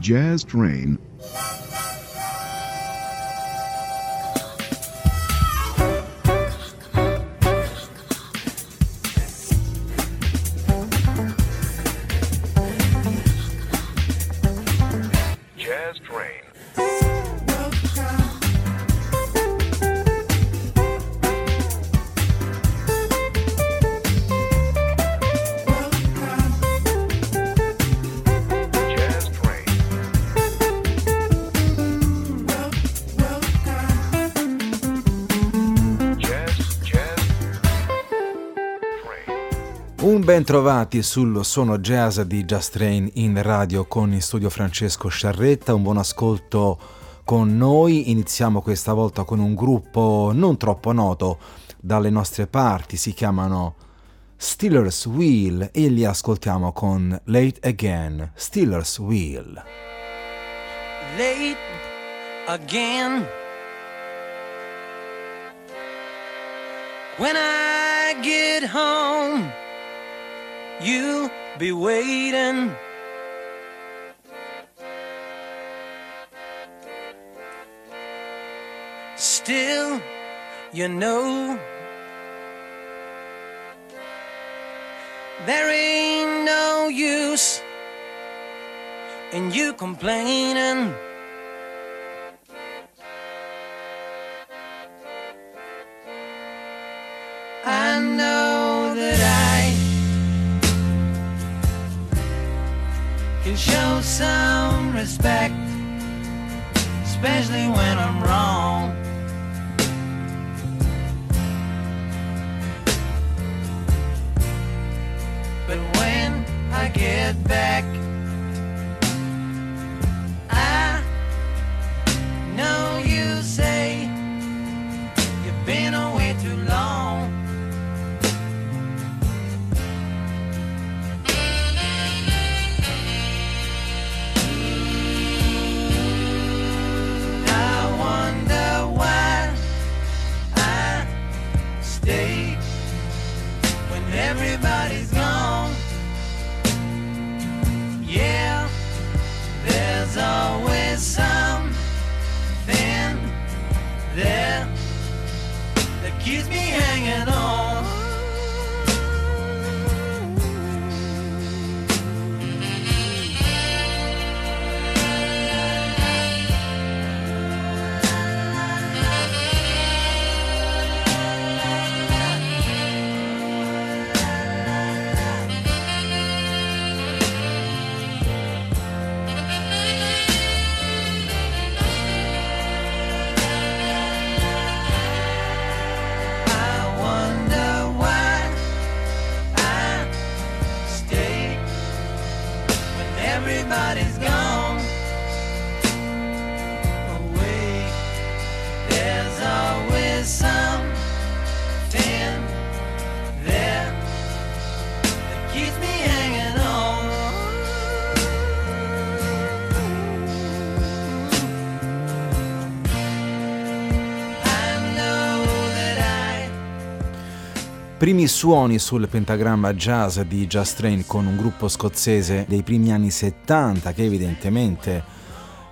Jazz Train ben trovati sul suono jazz di Just Train in radio con in studio Francesco Sciarretta, un buon ascolto con noi. Iniziamo questa volta con un gruppo non troppo noto dalle nostre parti, si chiamano Steelers Wheel e li ascoltiamo con Late Again, Steelers Wheel. Late again. When I get home you'll be waiting. Still, you know, there ain't no use in you complaining. I know show some respect, especially when I'm wrong. Primi suoni sul pentagramma jazz di Just Train con un gruppo scozzese dei primi anni 70 che evidentemente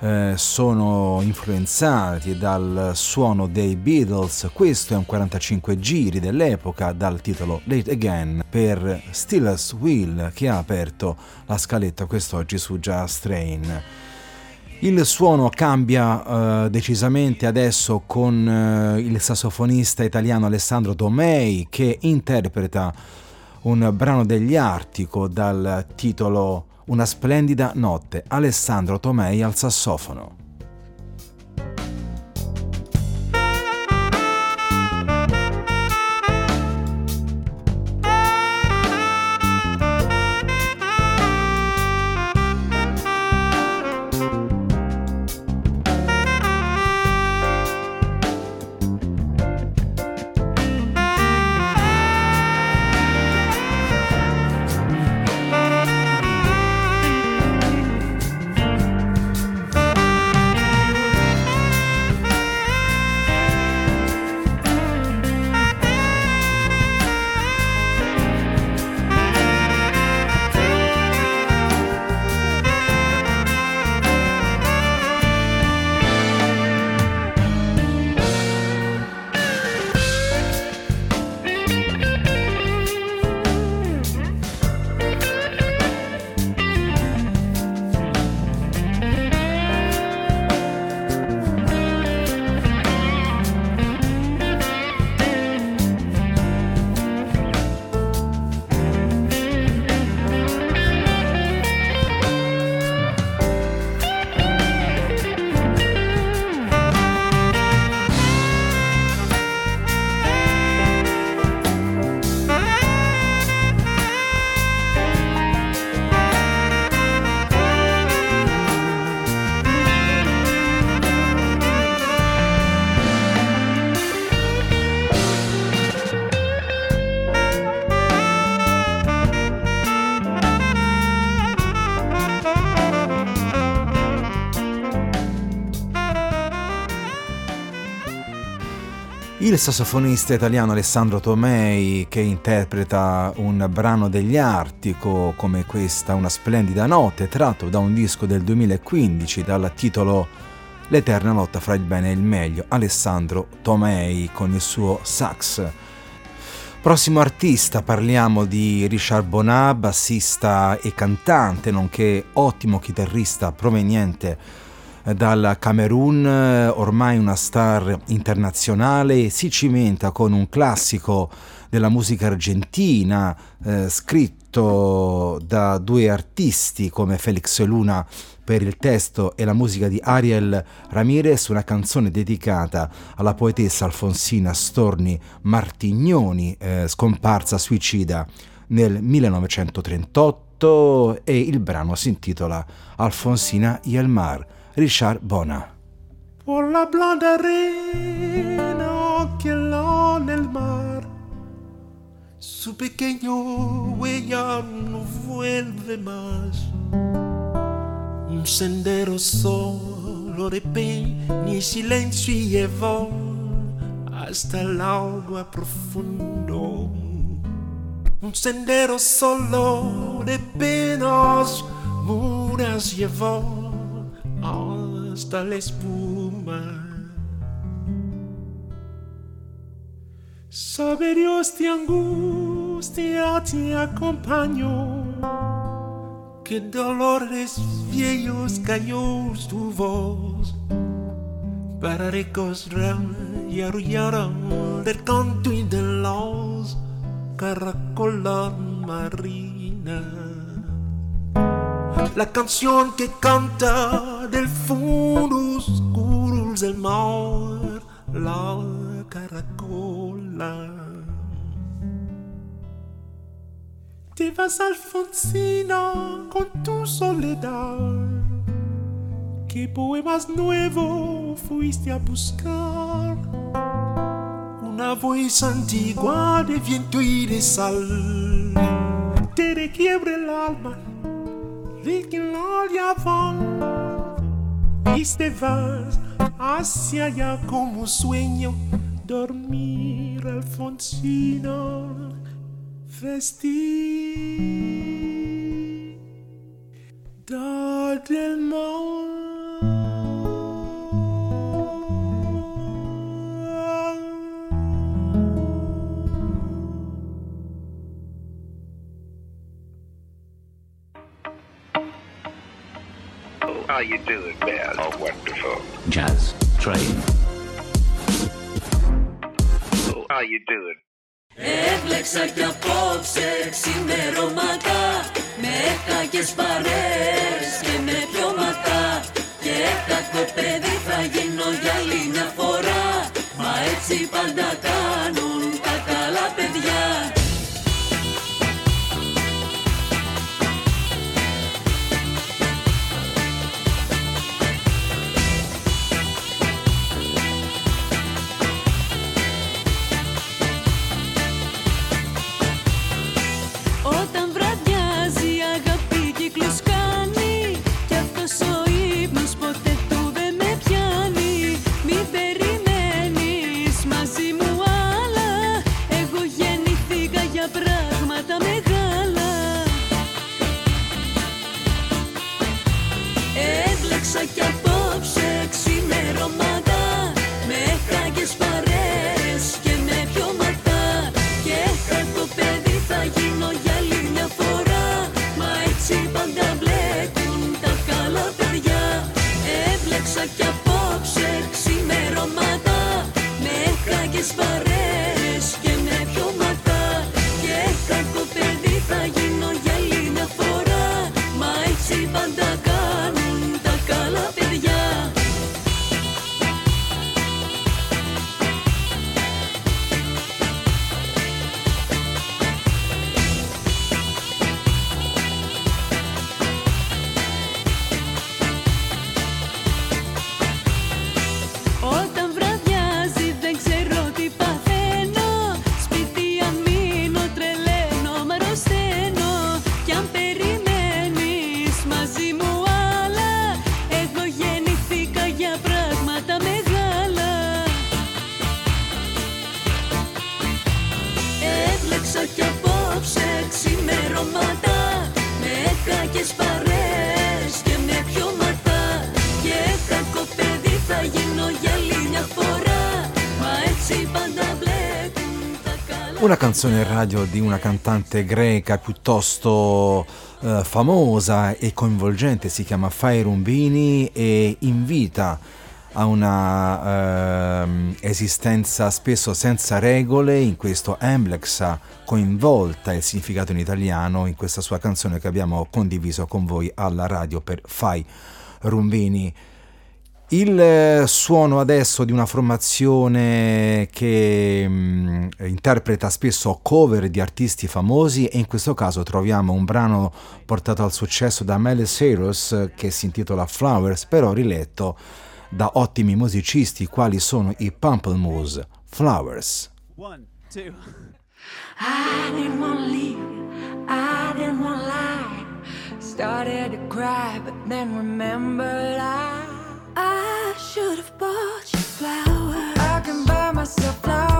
eh, sono influenzati dal suono dei Beatles. Questo è un 45 giri dell'epoca dal titolo Late Again per Steelers Wheel che ha aperto la scaletta quest'oggi su Just Train. Il suono cambia uh, decisamente adesso con uh, il sassofonista italiano Alessandro Tomei che interpreta un brano degli Artico dal titolo Una splendida notte. Alessandro Tomei al sassofono. Il sassofonista italiano Alessandro Tomei che interpreta un brano degli Artico come questa, una splendida notte, tratto da un disco del 2015 dal titolo L'eterna lotta fra il bene e il meglio, Alessandro Tomei con il suo sax. Prossimo artista parliamo di Richard Bonat, bassista e cantante, nonché ottimo chitarrista proveniente dal Camerun, ormai una star internazionale, si cimenta con un classico della musica argentina, eh, scritto da due artisti come Felix Luna per il testo e la musica di Ariel Ramirez, una canzone dedicata alla poetessa Alfonsina Storni Martignoni, eh, scomparsa suicida nel 1938 e il brano si intitola Alfonsina y el mar. Richard Bona. Por la blanda arena que la en el mar, su pequeño huella no vuelve más. Un sendero solo de peña y silencio llevó hasta el agua profundo. Un sendero solo de penas, muras llevó hasta la espuma. Sabe Dios te angustia te acompañó, que dolores viejos cayó tu voz. Para recostrar y arrullar del canto y de los caracolas marinas. La canción que canta del fondo oscuro del mar, la caracola. Te vas Alfonsina con tu soledad. ¿Qué poemas nuevos fuiste a buscar? Una voz antigua de viento y de sal te requiebra el alma gloria van y te vas hacia allá como sueño. Dormir Alfonsina vestir. Del mar How you doing, man? Oh, wonderful. Jazz Train. Oh, how you doing? Έβλεξα κι απόψε ξημερώματα Με έφταγες παρέες και με πιώματα Και κακό παιδί θα γίνω για άλλη μια φορά Μα έτσι πάντα κάνουν Una canzone radio di una cantante greca piuttosto eh, famosa e coinvolgente, si chiama Fai Rumbini e invita a una eh, esistenza spesso senza regole, in questo Amblex coinvolta il significato in italiano in questa sua canzone che abbiamo condiviso con voi alla radio per Fai Rumbini. Il eh, suono adesso di una formazione che mh, mm, interpreta spesso cover di artisti famosi e in questo caso troviamo un brano portato al successo da Miley Cyrus che si intitola Flowers, però riletto da ottimi musicisti quali sono i Pamplemousse. Flowers. One, two. I didn't want to leave, I didn't want to lie. Started to cry, but then remembered I I should have bought you flowers. I can buy myself flowers.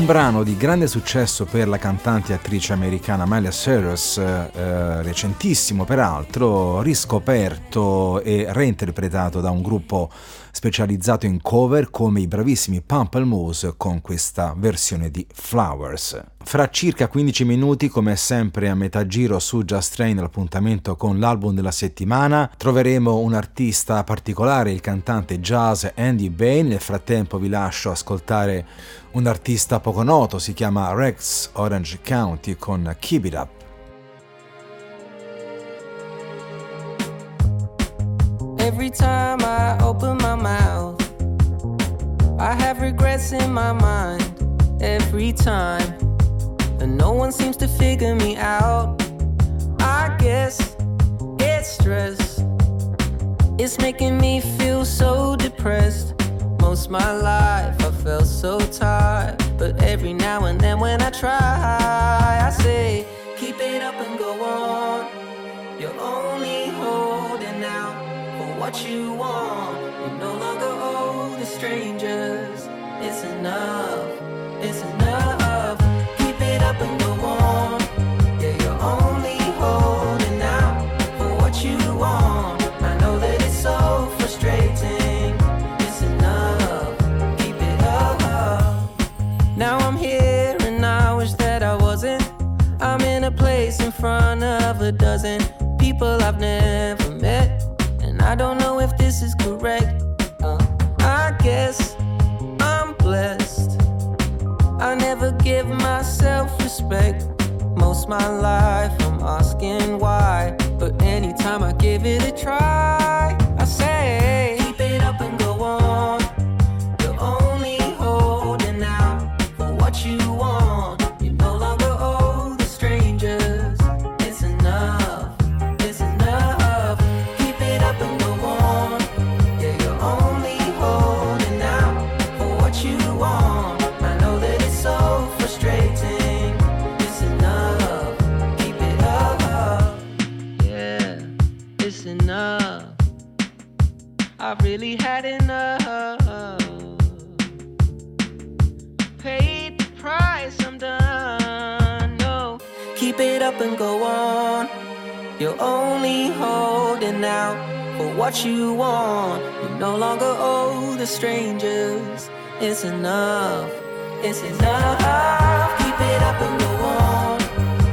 Un brano di grande successo per la cantante e attrice americana Miley Cyrus, eh, recentissimo peraltro, riscoperto e reinterpretato da un gruppo specializzato in cover come i bravissimi Pamplemousse con questa versione di Flowers. Fra circa 15 minuti, come sempre a metà giro su Just Train, l'appuntamento con l'album della settimana, troveremo un artista particolare, il cantante jazz Andy Bain. Nel frattempo vi lascio ascoltare un artista poco noto, si chiama Rex Orange County con Keep It Up. Every time I open my mouth, I have regrets in my mind. Every time, and no one seems to figure me out. I guess it's stress. It's making me feel so depressed. Most my life I felt so tired, but every now and then when I try, I say, keep it up and go on. You're only holding out for what you want. You're no longer the strangers. It's enough, it's enough. Place in front of a dozen people I've never met. And I don't know if this is correct. Uh, I guess I'm blessed. I never give myself respect. Most my life I'm asking why. But anytime I give it a try, only holding out for what you want. You no longer owe the strangers. It's enough. It's enough. Keep it up and go on.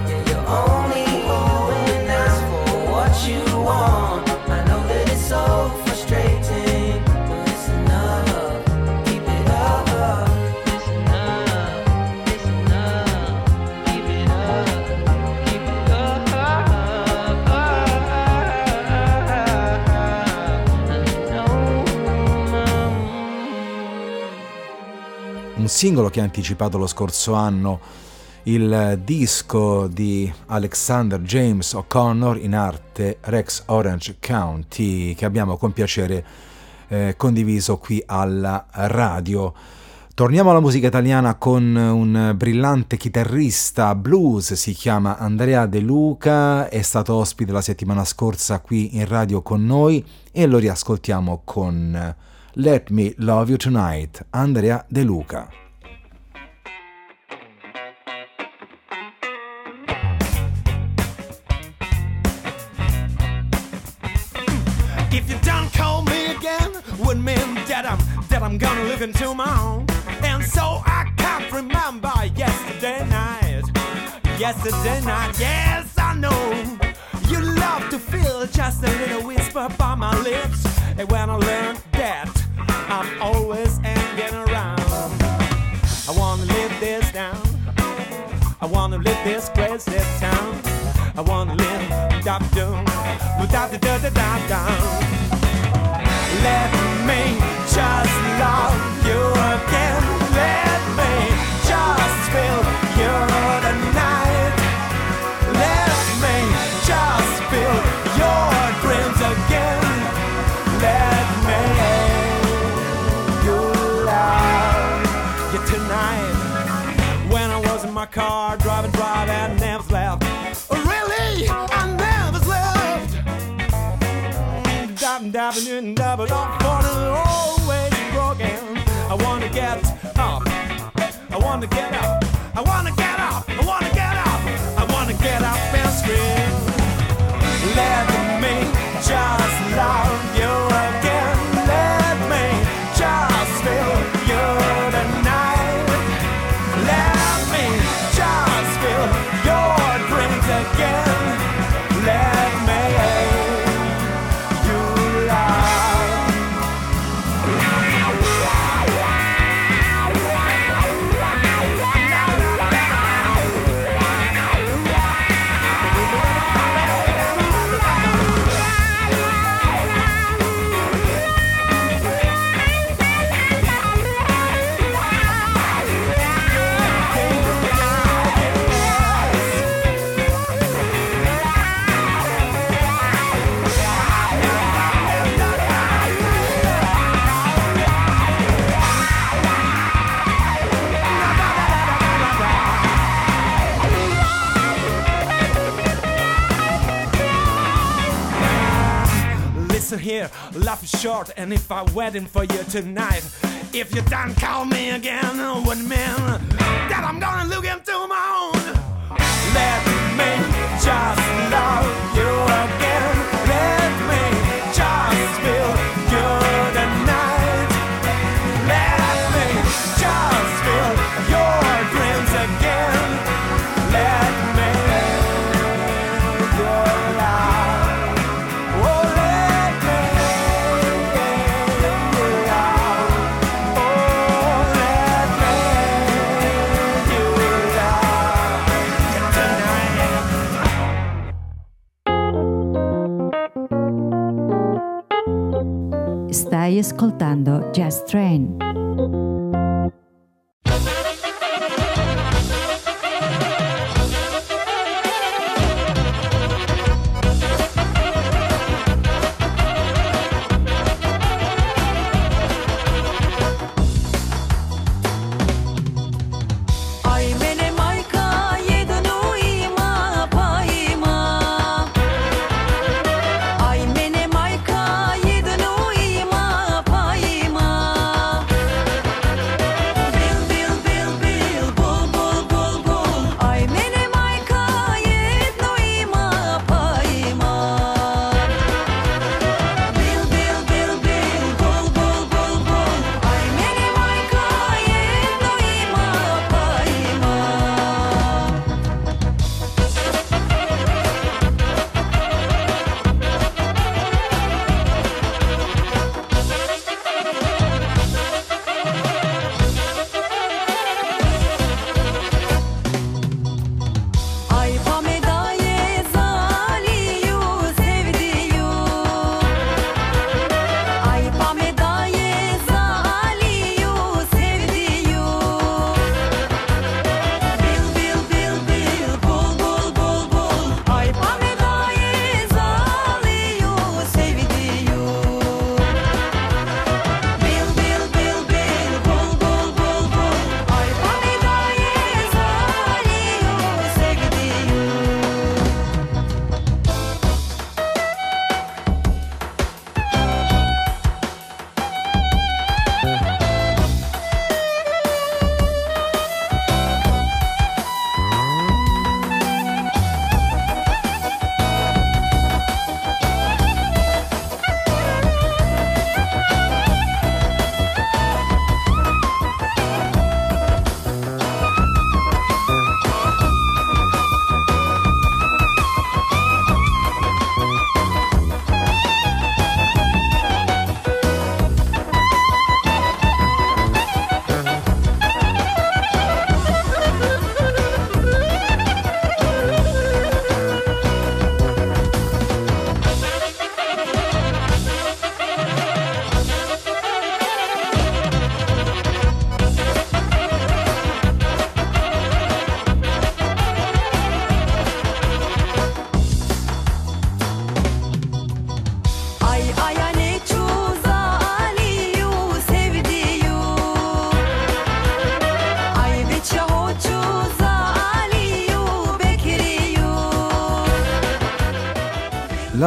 Yeah, you're only holding out for what you want. I know that it's so singolo che ha anticipato lo scorso anno il disco di Alexander James O'Connor in arte Rex Orange County che abbiamo con piacere eh, condiviso qui alla radio. Torniamo alla musica italiana con un brillante chitarrista blues, si chiama Andrea De Luca, è stato ospite la settimana scorsa qui in radio con noi e lo riascoltiamo con Let Me Love You Tonight, Andrea De Luca. I'm gonna live my own. And so I can't remember yesterday night. Yesterday night, yes I know. You love to feel just a little whisper by my lips. And when I learned that, I'm always hanging around. I wanna live this down. I wanna live this crazy town. I wanna live da da da da da da da. Let me just car driving, driving, and never left. Really, I never left. Diving, diving in, diving on an always broken. I wanna get up. I wanna get up. Life is short, and if I'm waiting for you tonight, if you don't call me again, what mean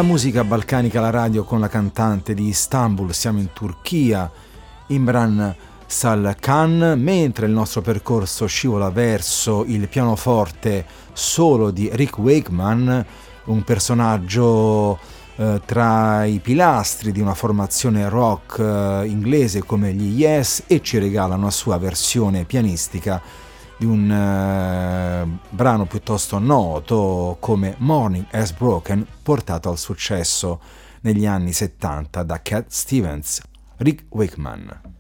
La musica balcanica alla radio con la cantante di Istanbul, siamo in Turchia, Imran Salkan, mentre il nostro percorso scivola verso il pianoforte solo di Rick Wakeman, un personaggio eh, tra i pilastri di una formazione rock eh, inglese come gli Yes e ci regala una sua versione pianistica di un eh, brano piuttosto noto come Morning Has Broken, portato al successo negli anni 70 da Cat Stevens, Rick Wakeman.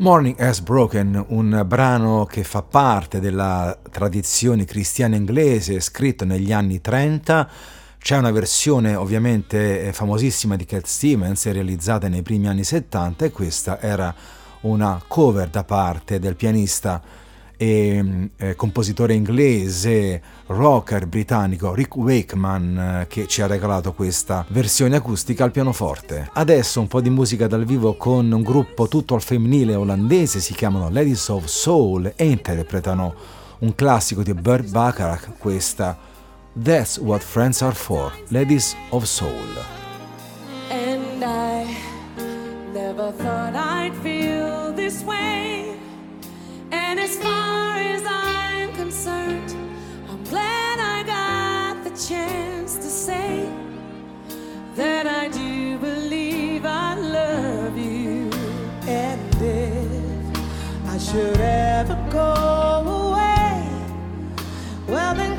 Morning Has Broken, un brano che fa parte della tradizione cristiana inglese, scritto negli anni 30. C'è una versione ovviamente eh, famosissima di Cat Stevens realizzata nei primi anni 70 e questa era una cover da parte del pianista e eh, compositore inglese, rocker britannico Rick Wakeman eh, che ci ha regalato questa versione acustica al pianoforte. Adesso un po' di musica dal vivo con un gruppo tutto al femminile olandese, si chiamano Ladies of Soul e interpretano un classico di Burt Bacharach, questa That's What Friends Are For, Ladies of Soul. And I never thought I'd feel this way. As far as I'm concerned, I'm glad I got the chance to say that I do believe I love you. And if I should ever go away, well then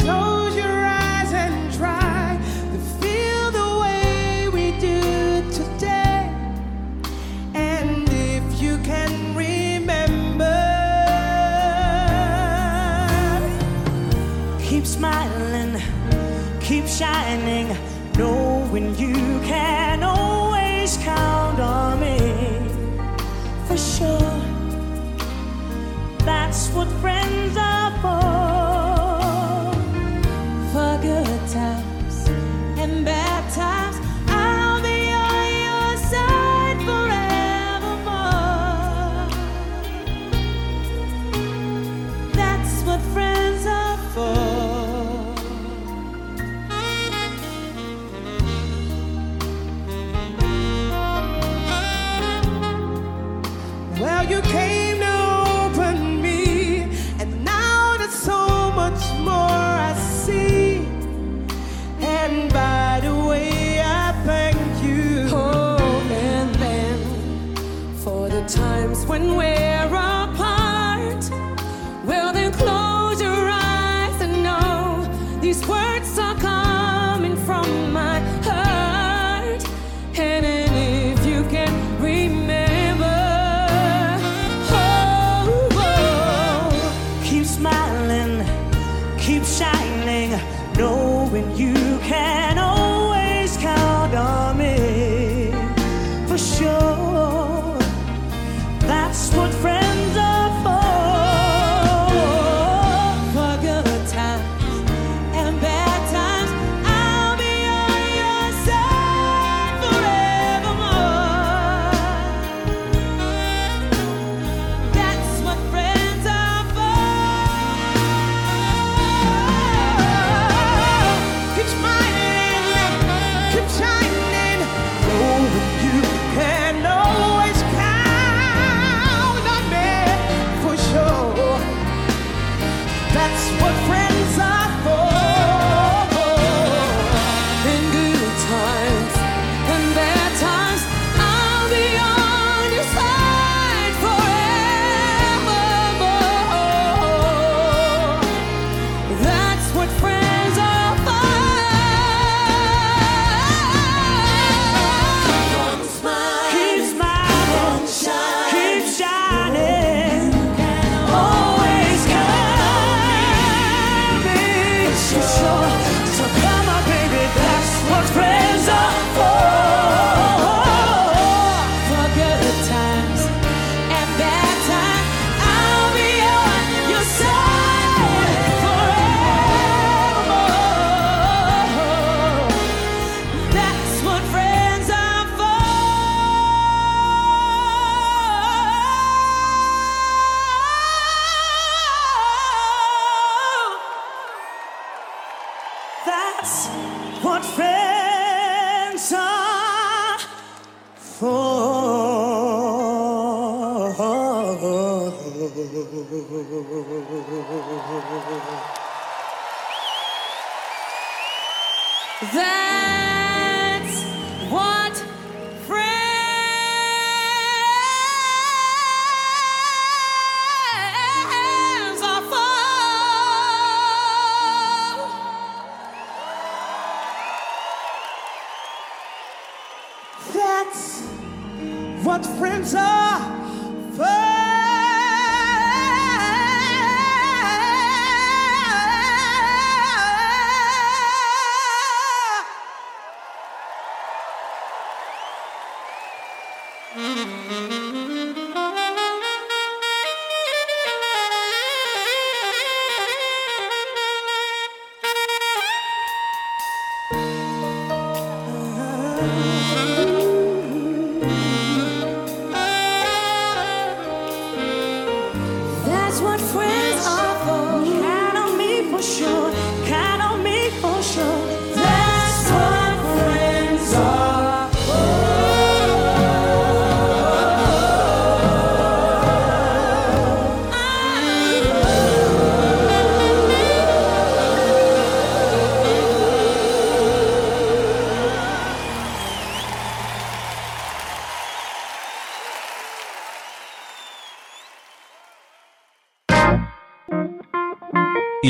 shining, knowing you can always count on me. For sure, that's what friends you came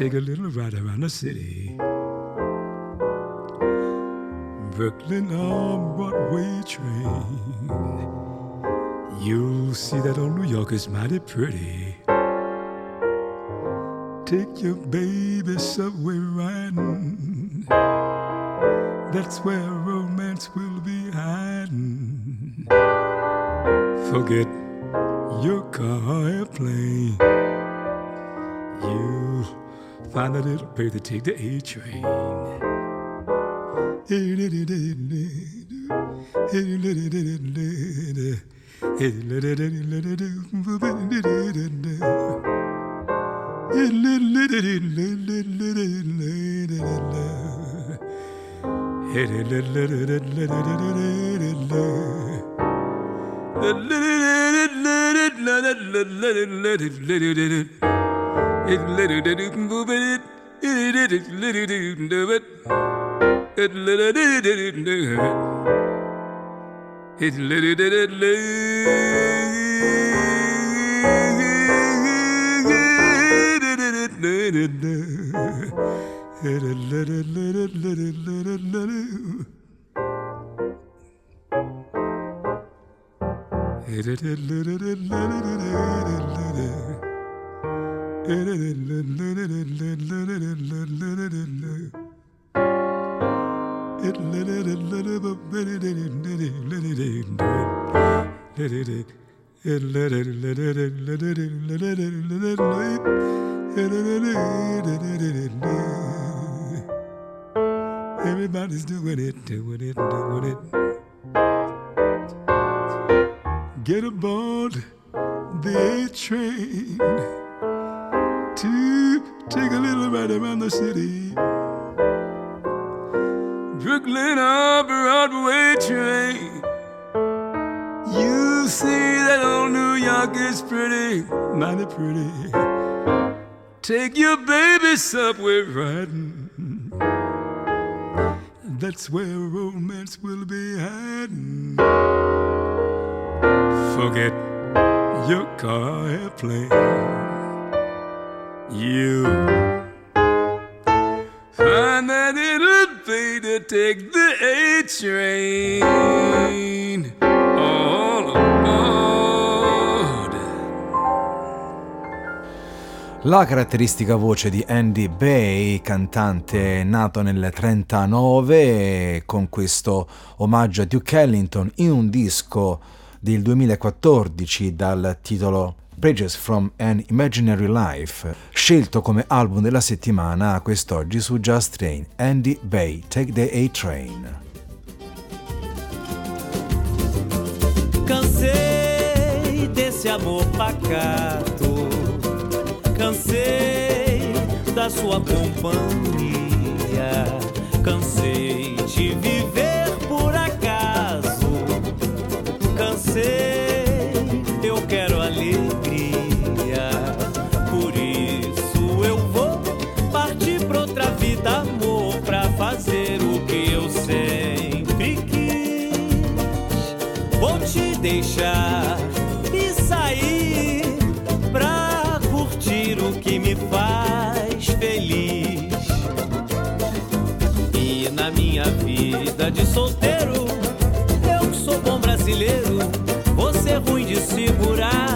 Take a little ride around the city. Brooklyn on Broadway train. You'll see that old New York is mighty pretty. Take your baby subway riding. That's where romance will be hiding. Forget your car airplane. You'll find a little place to take the A train. It little did it move it. It did it little did it do it. It little did it do it. It little did it do. It little Everybody's doing it, doing it, doing it. Get aboard the A train to take a little ride around the city. Brooklyn on Broadway train. You see that old New York is pretty, mighty pretty. Take your baby subway riding. That's where romance will be hiding. Forget your car airplane. You find that it'll pay to take the A train. La caratteristica voce di Andy Bay, cantante nato nel 39 con questo omaggio a Duke Ellington in un disco del 2014 dal titolo Bridges from an Imaginary Life, scelto come album della settimana quest'oggi su Just Train, Andy Bay, Take the A Train. Cansei desse amor pacato, cansei da sua companhia, cansei de viver por acaso, cansei, deixar e sair pra curtir o que me faz feliz. E na minha vida de solteiro, eu sou bom brasileiro, você é ruim de segurar.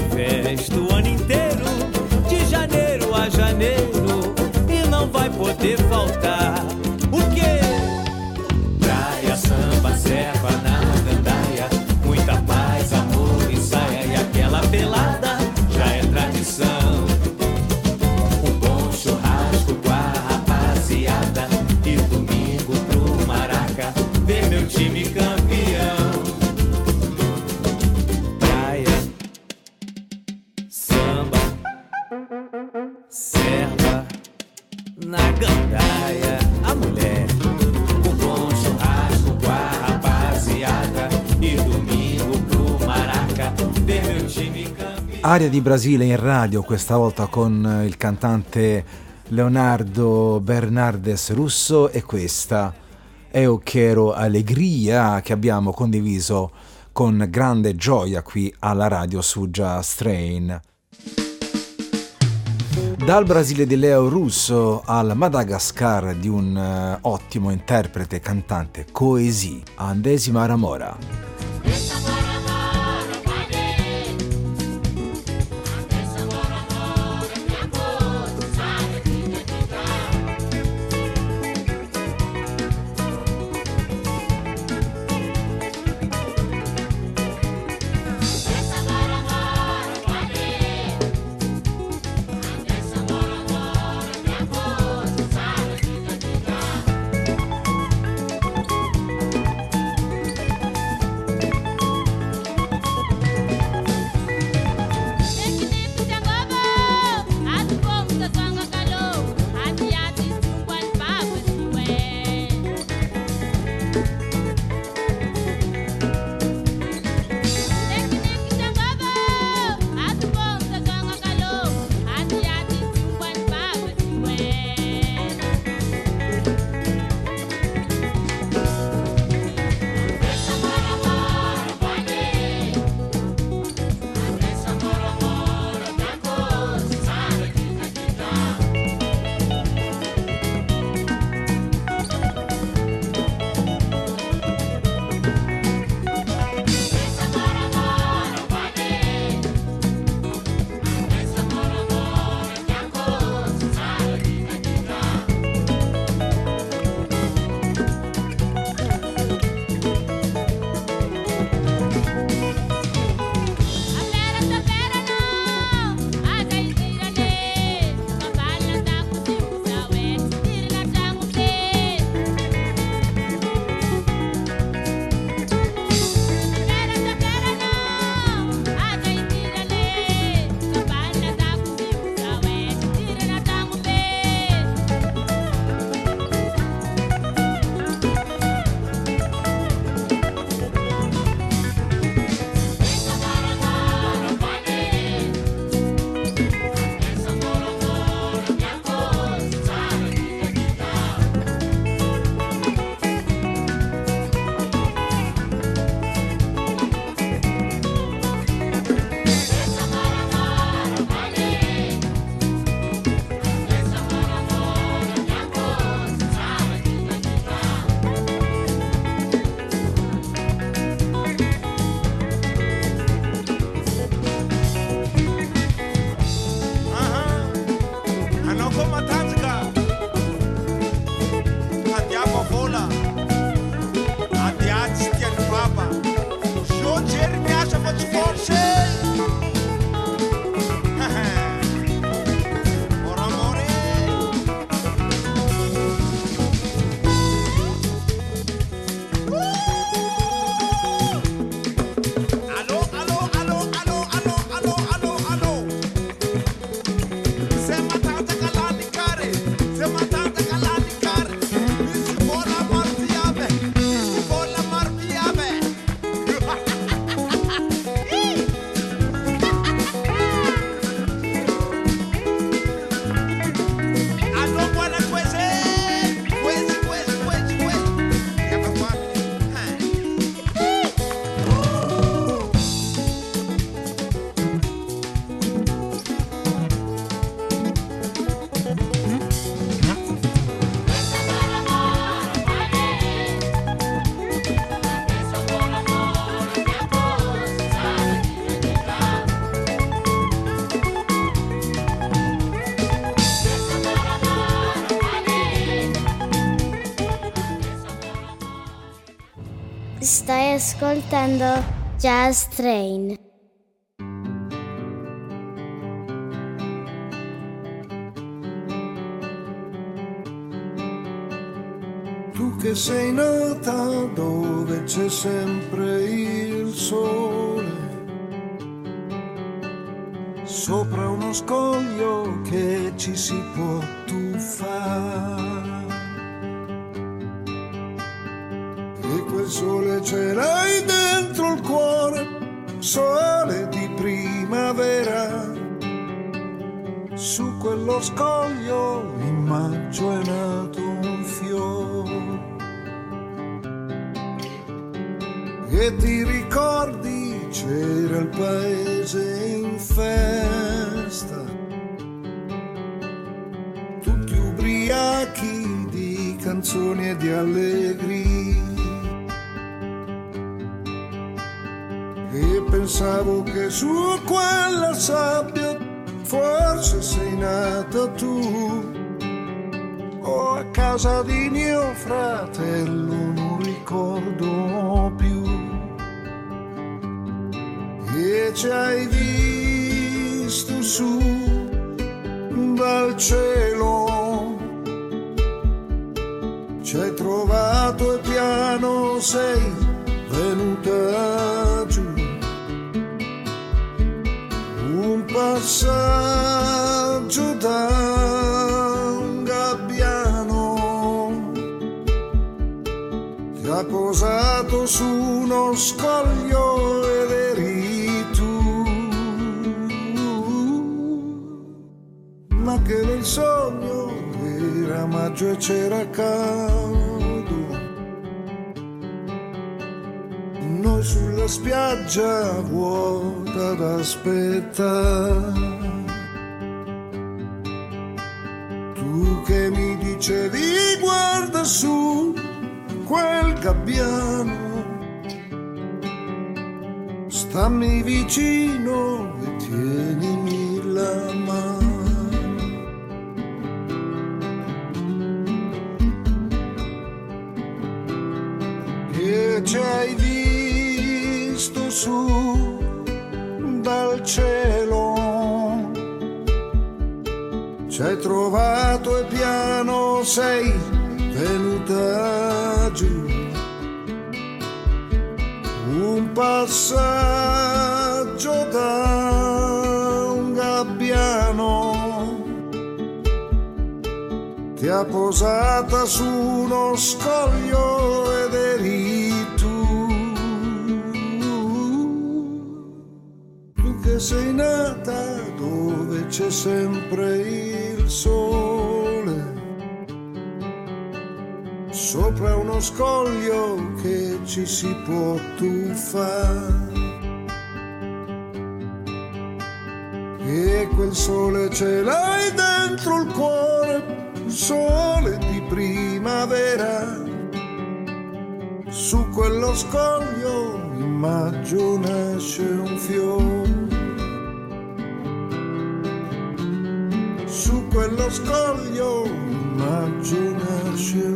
manifesto Aria di Brasile in radio, questa volta con eh, il cantante Leonardo Bernardes Russo e questa è Occhero Allegria che abbiamo condiviso con grande gioia qui alla radio su Just Strain. Dal Brasile di Leo Russo al Madagascar di un eh, ottimo interprete cantante Coesi, Andesima Ramora. Ascoltando Jazz Train. Tu che sei nata dove c'è sempre il sole, sopra uno scoglio che ci si può Su ci hai trovato e piano sei venuta giù. Un passaggio da un gabbiano ti ha posato su uno scoglio ed eri tu. Ma che nel sogno era maggio e c'era caldo spiaggia vuota ad aspettare. Tu che mi dicevi guarda su quel gabbiano, stammi vicino sei venuta giù. Un passaggio da un gabbiano ti ha posata su uno scoglio ed eri tu. Tu che sei nata dove c'è sempre il sole, sopra uno scoglio che ci si può tuffare. E quel sole ce l'hai dentro il cuore, sole di primavera. Su quello scoglio in maggio nasce un fiore. Su quello scoglio in maggio nasce un fiore.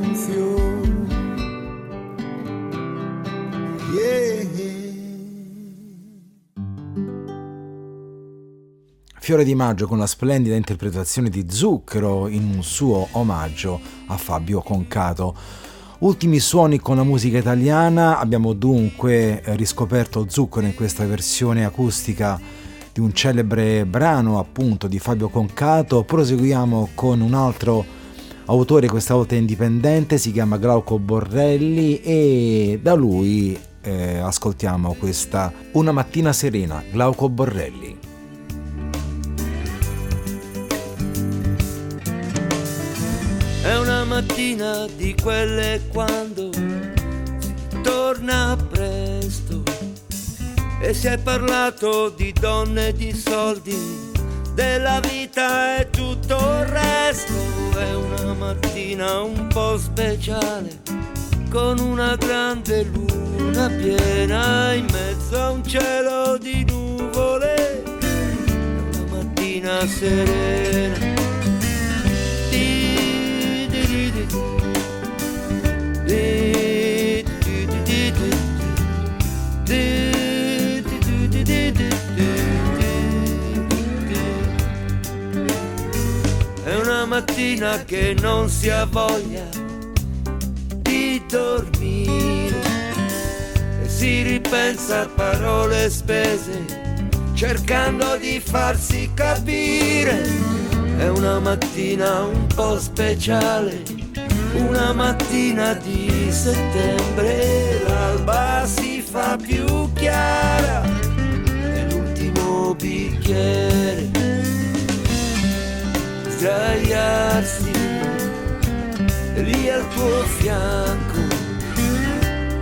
Fiore di Maggio con la splendida interpretazione di Zucchero in un suo omaggio a Fabio Concato. Ultimi suoni con la musica italiana, abbiamo dunque riscoperto Zucchero in questa versione acustica di un celebre brano appunto di Fabio Concato. Proseguiamo con un altro autore, questa volta indipendente, si chiama Glauco Borrelli e da lui eh, ascoltiamo questa Una mattina serena, Glauco Borrelli. Mattina di quelle quando si torna presto e si è parlato di donne, di soldi, della vita e tutto il resto. È una mattina un po' speciale con una grande luna piena in mezzo a un cielo di nuvole. Una mattina serena. È una mattina che non si ha voglia di dormire e si ripensa a parole spese cercando di farsi capire. È una mattina un po' speciale una mattina di settembre, l'alba si fa più chiara e l'ultimo bicchiere. Sdraiarsi lì al tuo fianco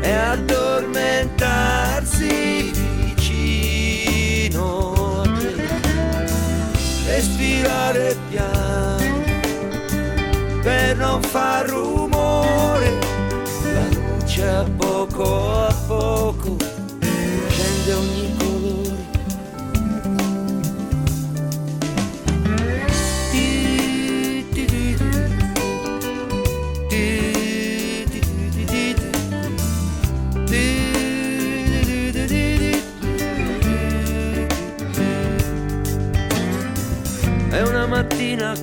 e addormentarsi vicino a te, respirare piano per non far rumore, la luce a poco a poco scende ogni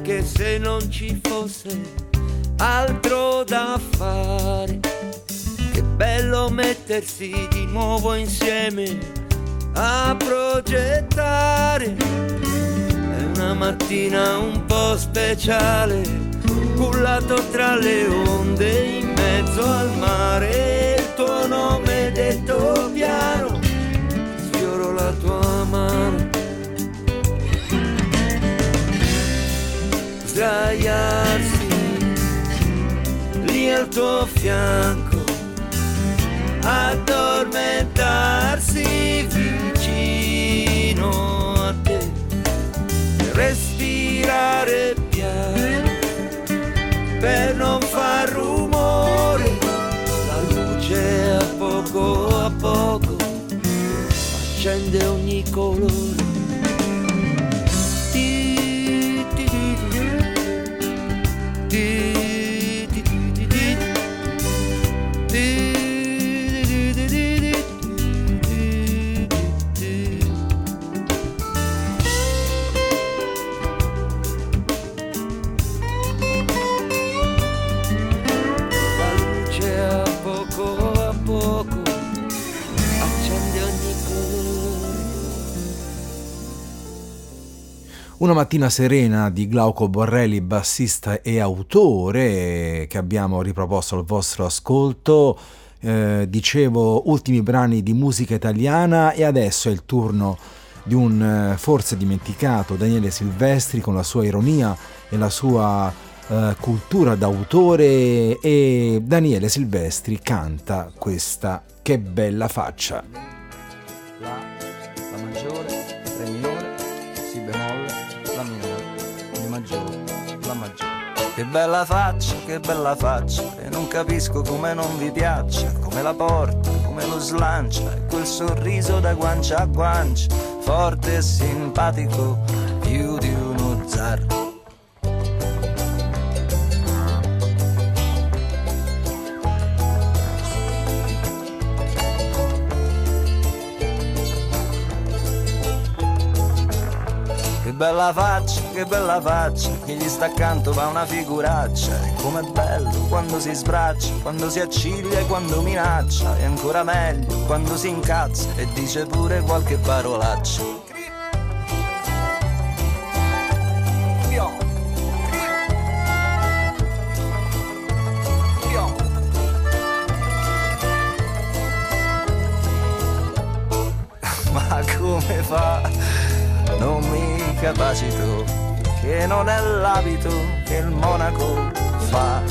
che se non ci fosse altro da fare, che bello mettersi di nuovo insieme a progettare. È una mattina un po' speciale, cullato tra le onde in mezzo al mare. Il tuo nome detto piano, sfioro la tua mano. Sdraiarsi lì al tuo fianco, addormentarsi vicino a te, respirare piano per non far rumore, la luce a poco a poco accende ogni colore. Una mattina serena di Glauco Borrelli, bassista e autore, che abbiamo riproposto al vostro ascolto. Eh, dicevo, ultimi brani di musica italiana e adesso è il turno di un eh, forse dimenticato Daniele Silvestri con la sua ironia e la sua eh, cultura d'autore e Daniele Silvestri canta questa Che bella faccia. La, la maggiore, Che bella faccia, che bella faccia, e non capisco come non vi piaccia, come la porta, come lo slancia, e quel sorriso da guancia a guancia, forte e simpatico, più di uno zar. Bella faccia, che bella faccia, chi gli sta accanto fa una figuraccia. E com'è bello quando si sbraccia, quando si acciglia e quando minaccia. E ancora meglio quando si incazza e dice pure qualche parolaccia. Mi capacito, che non è l'abito che il monaco fa.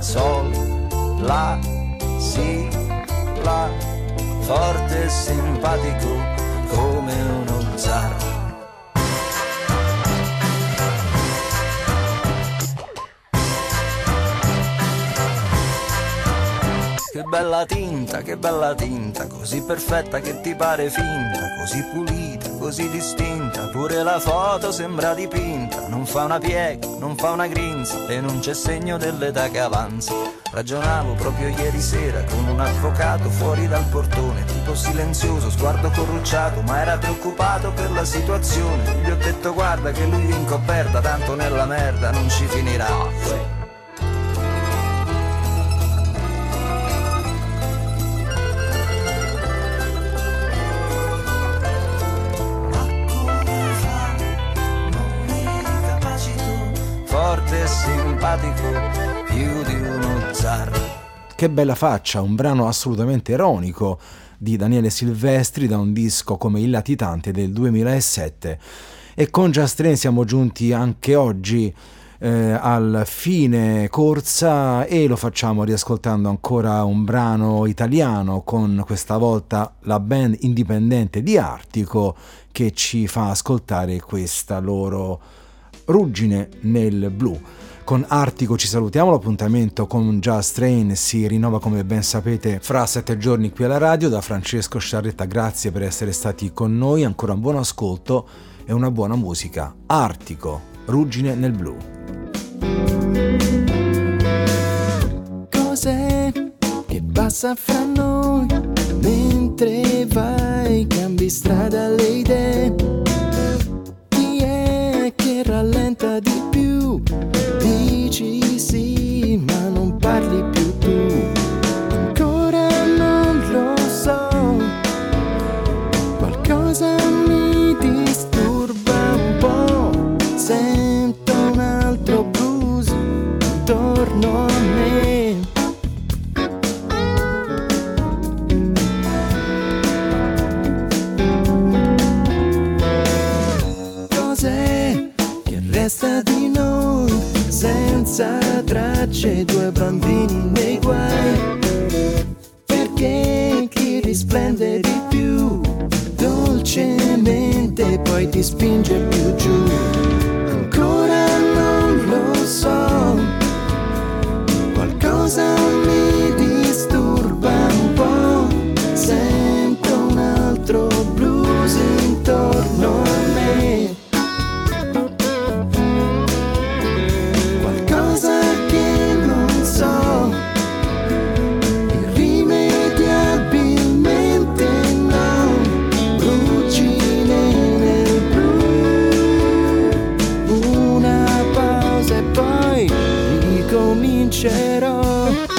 Sol, la, si, la, forte e simpatico come uno zar. Che bella tinta, che bella tinta, così perfetta che ti pare finta, così pulita, così distinta, pure la foto sembra dipinta, non fa una piega, non fa una grinza e non c'è segno dell'età che avanza. Ragionavo proprio ieri sera con un avvocato fuori dal portone, tipo silenzioso, sguardo corrucciato, ma era preoccupato per la situazione. Gli ho detto guarda che lui in coperta, tanto nella merda non ci finirà. Simpatico, più di uno zar. Che bella faccia, un brano assolutamente ironico di Daniele Silvestri da un disco come Il Latitante del 2007. E con Just Train siamo giunti anche oggi eh, al fine corsa e lo facciamo riascoltando ancora un brano italiano con questa volta la band indipendente di Artico che ci fa ascoltare questa loro ruggine nel blu. Con Artico ci salutiamo, l'appuntamento con Just Train si rinnova come ben sapete fra sette giorni qui alla radio. Da Francesco Sciarretta grazie per essere stati con noi, ancora un buon ascolto e una buona musica. Artico, ruggine nel blu. Cos'è che passa fra noi mentre vai, cambi strada le idee? Parli più tu. Ancora non lo so, qualcosa mi disturba un po'. Sento un altro blues intorno a me. Cos'è che resta di senza tracce, due bambini nei guai? Perché chi risplende di più dolcemente poi ti spinge più giù? Ancora non lo so, qualcosa ricomincerò.